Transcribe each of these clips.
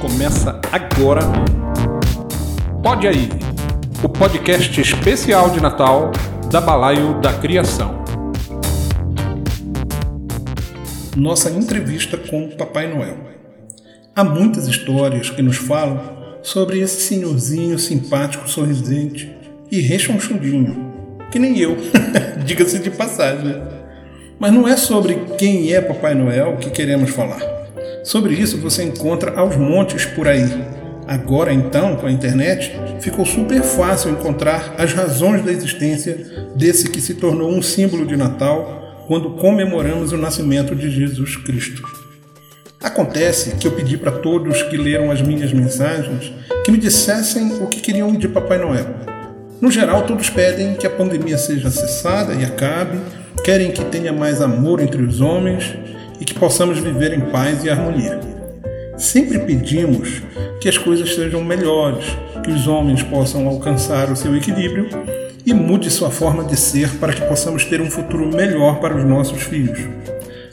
Começa agora. Pode aí, o podcast especial de Natal da Balaio da Criação. Nossa entrevista com Papai Noel. Há muitas histórias que nos falam sobre esse senhorzinho simpático, sorridente e rechonchudinho, que nem eu, diga-se de passagem. Mas não é sobre quem é Papai Noel que queremos falar. Sobre isso você encontra aos montes por aí. Agora, então, com a internet, ficou super fácil encontrar as razões da existência desse que se tornou um símbolo de Natal quando comemoramos o nascimento de Jesus Cristo. Acontece que eu pedi para todos que leram as minhas mensagens que me dissessem o que queriam de Papai Noel. No geral, todos pedem que a pandemia seja cessada e acabe, querem que tenha mais amor entre os homens e que possamos viver em paz e harmonia. Sempre pedimos que as coisas sejam melhores, que os homens possam alcançar o seu equilíbrio e mude sua forma de ser para que possamos ter um futuro melhor para os nossos filhos.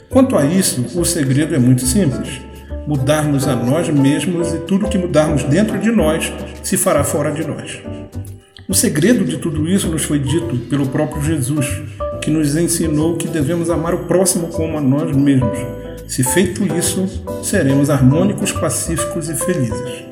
Quanto a isso, o segredo é muito simples: mudarmos a nós mesmos e tudo que mudarmos dentro de nós se fará fora de nós. O segredo de tudo isso nos foi dito pelo próprio Jesus, que nos ensinou que devemos amar o próximo como a nós mesmos. Se feito isso, seremos harmônicos, pacíficos e felizes.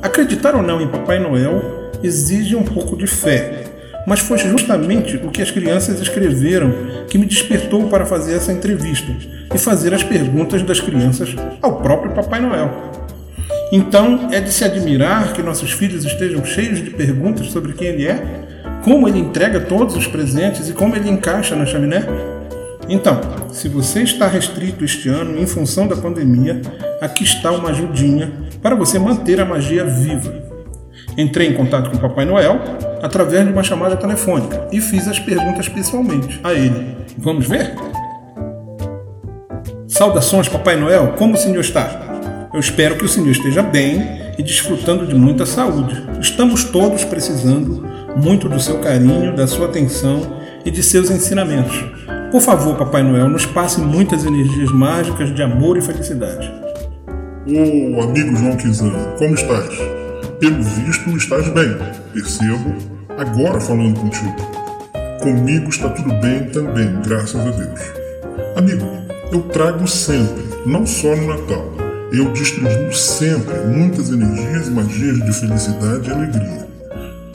Acreditar ou não em Papai Noel exige um pouco de fé, mas foi justamente o que as crianças escreveram que me despertou para fazer essa entrevista e fazer as perguntas das crianças ao próprio Papai Noel. Então, é de se admirar que nossos filhos estejam cheios de perguntas sobre quem ele é como ele entrega todos os presentes e como ele encaixa na chaminé? Então, se você está restrito este ano em função da pandemia, aqui está uma ajudinha para você manter a magia viva. Entrei em contato com o Papai Noel através de uma chamada telefônica e fiz as perguntas pessoalmente a ele. Vamos ver? Saudações, Papai Noel, como o senhor está? Eu espero que o senhor esteja bem e desfrutando de muita saúde. Estamos todos precisando muito do seu carinho, da sua atenção e de seus ensinamentos. Por favor, Papai Noel, nos passe muitas energias mágicas de amor e felicidade. Ô oh, amigo João Kizan, como estás? Pelo visto, estás bem, percebo, agora falando contigo. Comigo está tudo bem também, graças a Deus. Amigo, eu trago sempre, não só no Natal, eu distribuo sempre muitas energias e magias de felicidade e alegria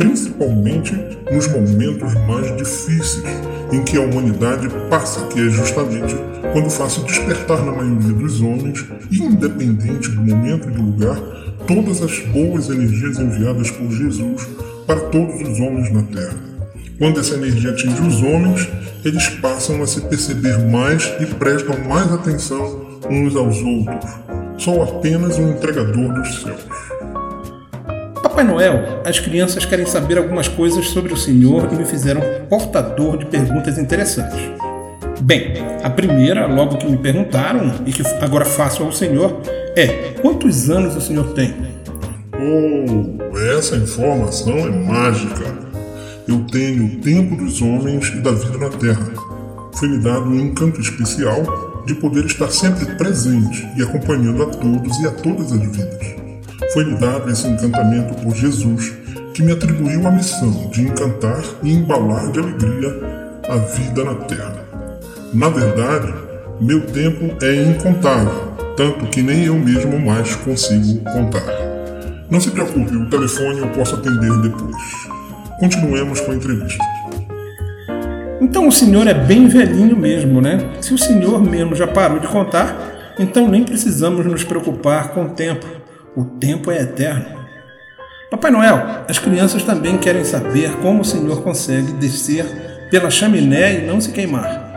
principalmente nos momentos mais difíceis em que a humanidade passa, que é justamente quando faço despertar na maioria dos homens, independente do momento e do lugar, todas as boas energias enviadas por Jesus para todos os homens na Terra. Quando essa energia atinge os homens, eles passam a se perceber mais e prestam mais atenção uns aos outros. Sou apenas um entregador dos céus. Papai Noel, as crianças querem saber algumas coisas sobre o Senhor e me fizeram portador de perguntas interessantes. Bem, a primeira, logo que me perguntaram e que agora faço ao Senhor, é: quantos anos o Senhor tem? Oh, essa informação é mágica. Eu tenho o tempo dos homens e da vida na Terra. Foi-me dado um encanto especial de poder estar sempre presente e acompanhando a todos e a todas as vidas. Foi-me dado esse encantamento por Jesus, que me atribuiu a missão de encantar e embalar de alegria a vida na terra. Na verdade, meu tempo é incontável, tanto que nem eu mesmo mais consigo contar. Não se preocupe, o telefone eu posso atender depois. Continuemos com a entrevista. Então o senhor é bem velhinho mesmo, né? Se o senhor mesmo já parou de contar, então nem precisamos nos preocupar com o tempo. O tempo é eterno. Papai Noel, as crianças também querem saber como o Senhor consegue descer pela chaminé e não se queimar.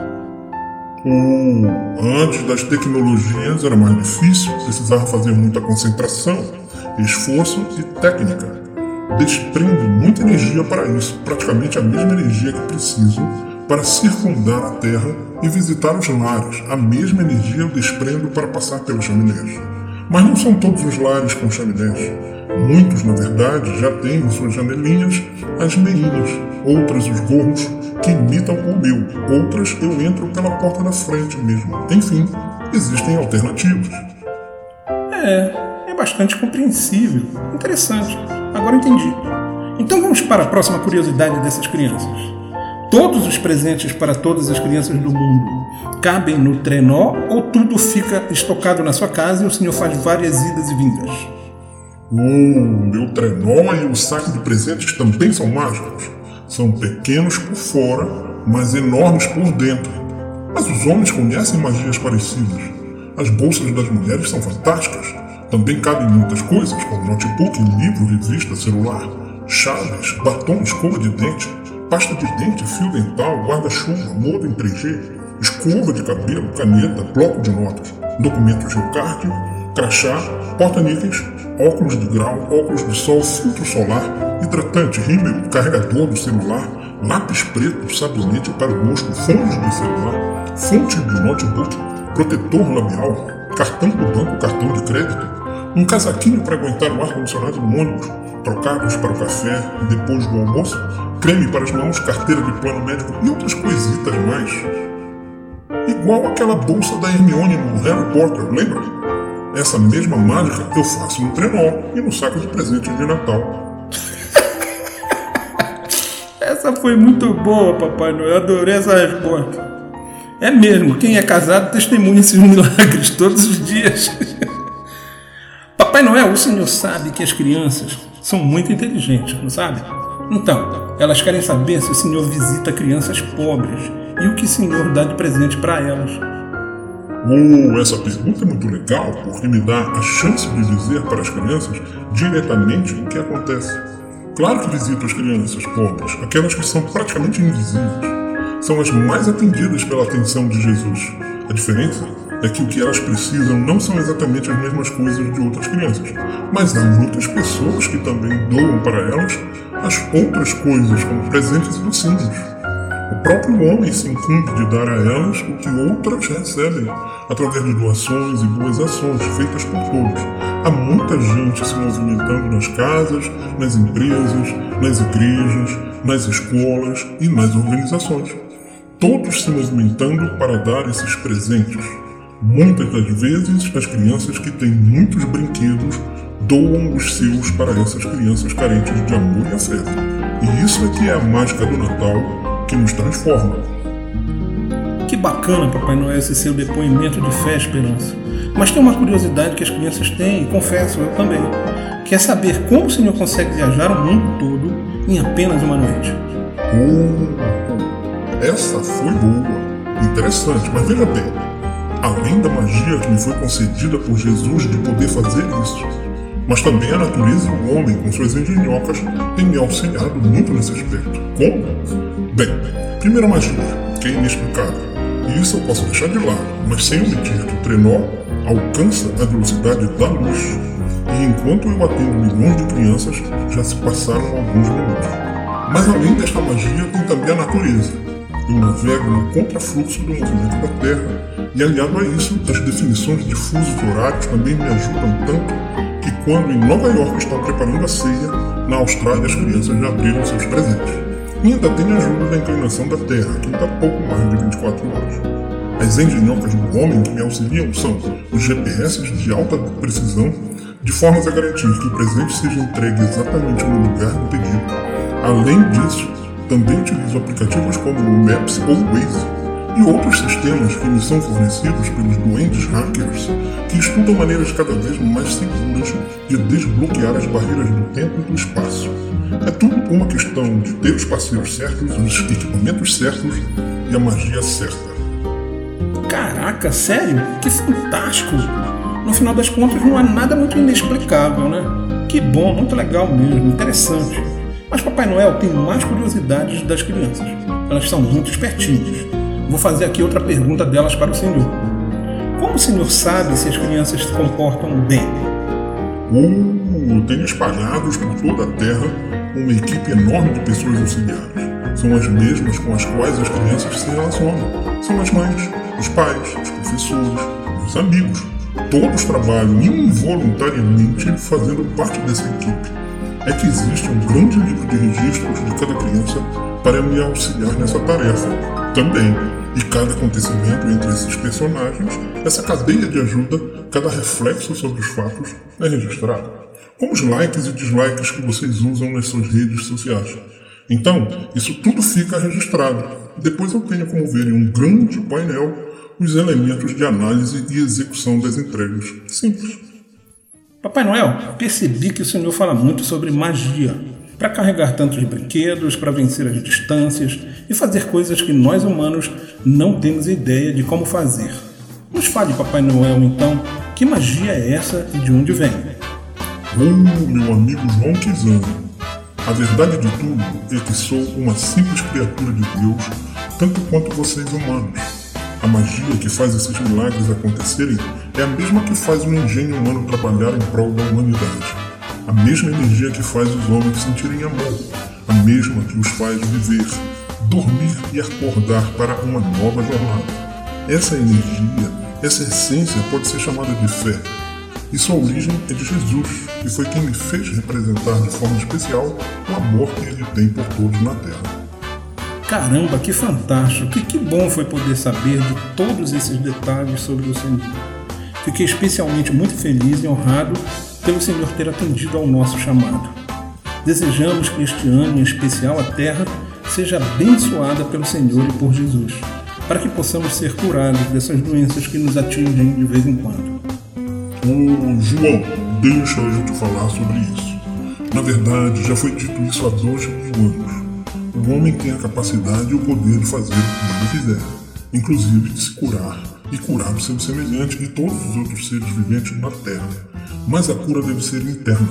antes das tecnologias era mais difícil, precisava fazer muita concentração, esforço e técnica. Desprendo muita energia para isso, praticamente a mesma energia que preciso para circundar a Terra e visitar os lares. A mesma energia eu desprendo para passar pelas chaminés. Mas não são todos os lares com chaminés. Muitos, na verdade, já têm em suas janelinhas as meinhas, outras os gorros que imitam o meu, outras eu entro pela porta da frente mesmo. Enfim, existem alternativas. É, é bastante compreensível. Interessante. Agora entendi. Então vamos para a próxima curiosidade dessas crianças. Todos os presentes para todas as crianças do mundo cabem no trenó ou tudo fica estocado na sua casa e o senhor faz várias idas e vindas? O meu trenó e o saco de presentes também são mágicos. São pequenos por fora, mas enormes por dentro. Mas os homens conhecem magias parecidas. As bolsas das mulheres são fantásticas. Também cabem muitas coisas, como notebook, livro, revista, celular, chaves, batom, escova de dente, pasta de dente, fio dental, guarda-chuva, modo em 3G, escova de cabelo, caneta, bloco de notas, documentos de cardio, crachá, porta-níqueis, óculos de grau, óculos de sol, filtro solar, hidratante, rímel, carregador do celular, lápis preto, sabonete para o rosto, fones de celular, fonte de notebook, protetor labial, cartão do banco, cartão de crédito, um casaquinho para aguentar o ar-condicionado no ônibus, trocados para o café depois do almoço, creme para as mãos, carteira de plano médico e outras coisitas mais. Igual aquela bolsa da Hermione no Harry Potter, lembra? Essa mesma mágica eu faço no trenó e no saco de presentes de Natal. essa foi muito boa, Papai Noel. Adorei essa resposta. É mesmo, quem é casado testemunha esses milagres todos os dias. Papai Noel, o senhor sabe que as crianças são muito inteligentes, não sabe? Então, elas querem saber se o senhor visita crianças pobres e o que o senhor dá de presente para elas. Oh, essa pergunta é muito legal porque me dá a chance de dizer para as crianças diretamente o que acontece. Claro que visito as crianças pobres, aquelas que são praticamente invisíveis. São as mais atendidas pela atenção de Jesus. A diferença é que o que elas precisam não são exatamente as mesmas coisas de outras crianças, mas há muitas pessoas que também doam para elas as outras coisas, como presentes e docinhos. O próprio homem se incumbe de dar a elas o que outras recebem, através de doações e boas ações feitas por todos. Há muita gente se movimentando nas casas, nas empresas, nas igrejas, nas escolas e nas organizações. Todos se movimentando para dar esses presentes. Muitas das vezes, as crianças que têm muitos brinquedos doam os seus para essas crianças carentes de amor e afeto. E isso é que é a mágica do Natal que nos transforma. Que bacana, Papai Noel, esse seu depoimento de fé e esperança. Mas tem uma curiosidade que as crianças têm, e confesso eu também, que é saber como o Senhor consegue viajar o mundo todo em apenas uma noite. Oh, essa foi boa, interessante, mas veja bem, além da magia que me foi concedida por Jesus de poder fazer isso, mas também a natureza e o homem, com suas engenhocas, têm me auxiliado muito nesse aspecto. Como? Bem, primeira magia, que é inexplicável. E isso eu posso deixar de lado, mas sem omitir que o trenó alcança a velocidade da luz. E enquanto eu atendo milhões de crianças, já se passaram alguns minutos. Mas além desta magia, tem também a natureza. Eu navego no contrafluxo do movimento da Terra, e aliado a isso, as definições de fusos horários também me ajudam tanto que quando em Nova York estão preparando a ceia, na Austrália as crianças já abriram seus presentes. E ainda tem ajuda da inclinação da Terra, que dá pouco mais de 24 horas. As engenhocas do homem que me auxiliam são os GPS de alta precisão, de formas a garantir que o presente seja entregue exatamente no lugar do pedido. Além disso, também utilizo aplicativos como o Maps ou o Waze e outros sistemas que nos são fornecidos pelos doentes hackers que estudam maneiras cada vez mais seguras de desbloquear as barreiras do tempo e do espaço. É tudo uma questão de ter os parceiros certos, os equipamentos certos e a magia certa. Caraca, sério? Que fantástico! No final das contas, não há nada muito inexplicável, né? Que bom, muito legal mesmo, interessante. Mas Papai Noel tem mais curiosidades das crianças. Elas são muito espertinhas. Vou fazer aqui outra pergunta delas para o Senhor. Como o Senhor sabe se as crianças se comportam bem? Uh, tenho espalhados por toda a terra uma equipe enorme de pessoas auxiliares. São as mesmas com as quais as crianças se relacionam. São as mães, os pais, os professores, os amigos. Todos trabalham involuntariamente fazendo parte dessa equipe. É que existe um grande livro de registros de cada criança para me auxiliar nessa tarefa. Também E cada acontecimento entre esses personagens, essa cadeia de ajuda, cada reflexo sobre os fatos é registrado. Como os likes e dislikes que vocês usam nas suas redes sociais. Então, isso tudo fica registrado. Depois eu tenho como ver em um grande painel os elementos de análise e execução das entregas. Simples. Papai Noel, percebi que o senhor fala muito sobre magia. Para carregar tantos brinquedos, para vencer as distâncias e fazer coisas que nós humanos não temos ideia de como fazer. Nos fale, Papai Noel, então, que magia é essa e de onde vem? Oh, meu amigo João Kizano, a verdade de tudo é que sou uma simples criatura de Deus, tanto quanto vocês humanos. A magia que faz esses milagres acontecerem é a mesma que faz o engenho humano trabalhar em prol da humanidade. A mesma energia que faz os homens sentirem amor. A mesma que os faz viver, dormir e acordar para uma nova jornada. Essa energia, essa essência pode ser chamada de fé, e sua origem é de Jesus, que foi quem me fez representar de forma especial o amor que ele tem por todos na Terra. Caramba, que fantástico! E que bom foi poder saber de todos esses detalhes sobre o Senhor. Fiquei especialmente muito feliz e honrado pelo Senhor ter atendido ao nosso chamado. Desejamos que este ano, em especial a Terra, seja abençoada pelo Senhor e por Jesus, para que possamos ser curados dessas doenças que nos atingem de vez em quando. Ô João, deixa a gente falar sobre isso. Na verdade, já foi dito isso há dois mil anos. O homem tem a capacidade e o poder de fazer o que ele quiser, inclusive de se curar e curar o seu semelhante e todos os outros seres viventes na Terra. Mas a cura deve ser interna.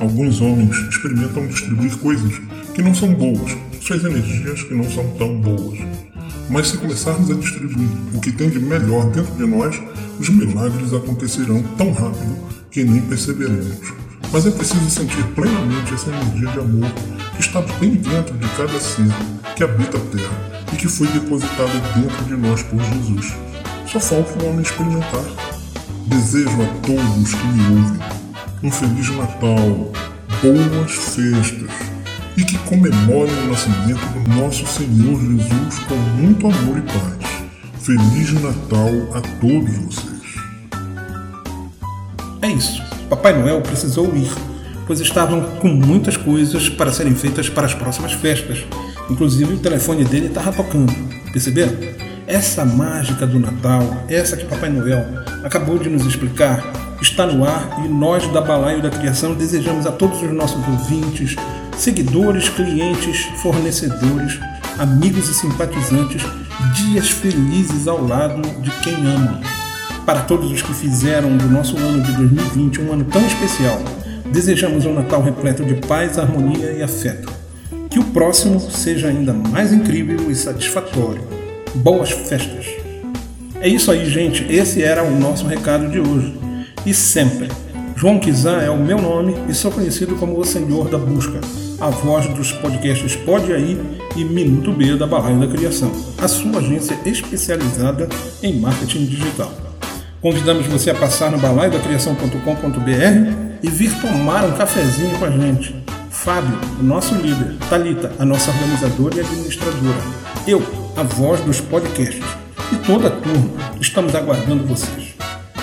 Alguns homens experimentam distribuir coisas que não são boas, suas energias que não são tão boas. Mas se começarmos a distribuir o que tem de melhor dentro de nós, os milagres acontecerão tão rápido que nem perceberemos. Mas é preciso sentir plenamente essa energia de amor que está bem dentro de cada ser que habita a Terra e que foi depositada dentro de nós por Jesus. Só falta o homem experimentar. Desejo a todos que me ouvem um Feliz Natal, boas festas e que comemorem o nascimento do nosso Senhor Jesus com muito amor e paz. Feliz Natal a todos vocês. É isso. Papai Noel precisou ir, pois estavam com muitas coisas para serem feitas para as próximas festas. Inclusive o telefone dele estava tocando. Perceberam? Essa mágica do Natal, essa que Papai Noel acabou de nos explicar, está no ar e nós da Balaio da Criação desejamos a todos os nossos ouvintes, seguidores, clientes, fornecedores, amigos e simpatizantes dias felizes ao lado de quem ama. Para todos os que fizeram do nosso ano de 2020 um ano tão especial, desejamos um Natal repleto de paz, harmonia e afeto. Que o próximo seja ainda mais incrível e satisfatório. Boas festas! É isso aí, gente. Esse era o nosso recado de hoje. E sempre, João Kizan é o meu nome e sou conhecido como o Senhor da Busca a voz dos podcasts Pode Aí e Minuto B da Balaio da Criação, a sua agência especializada em marketing digital. Convidamos você a passar no balaiodacriação.com.br e vir tomar um cafezinho com a gente. Fábio, o nosso líder, Talita, a nossa organizadora e administradora, eu, a voz dos podcasts e toda a turma, estamos aguardando vocês.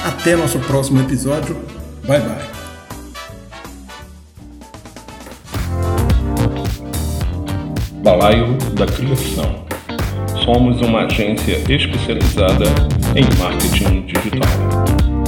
Até nosso próximo episódio. Bye bye. Balaio da Criação. Somos uma agência especializada em marketing digital.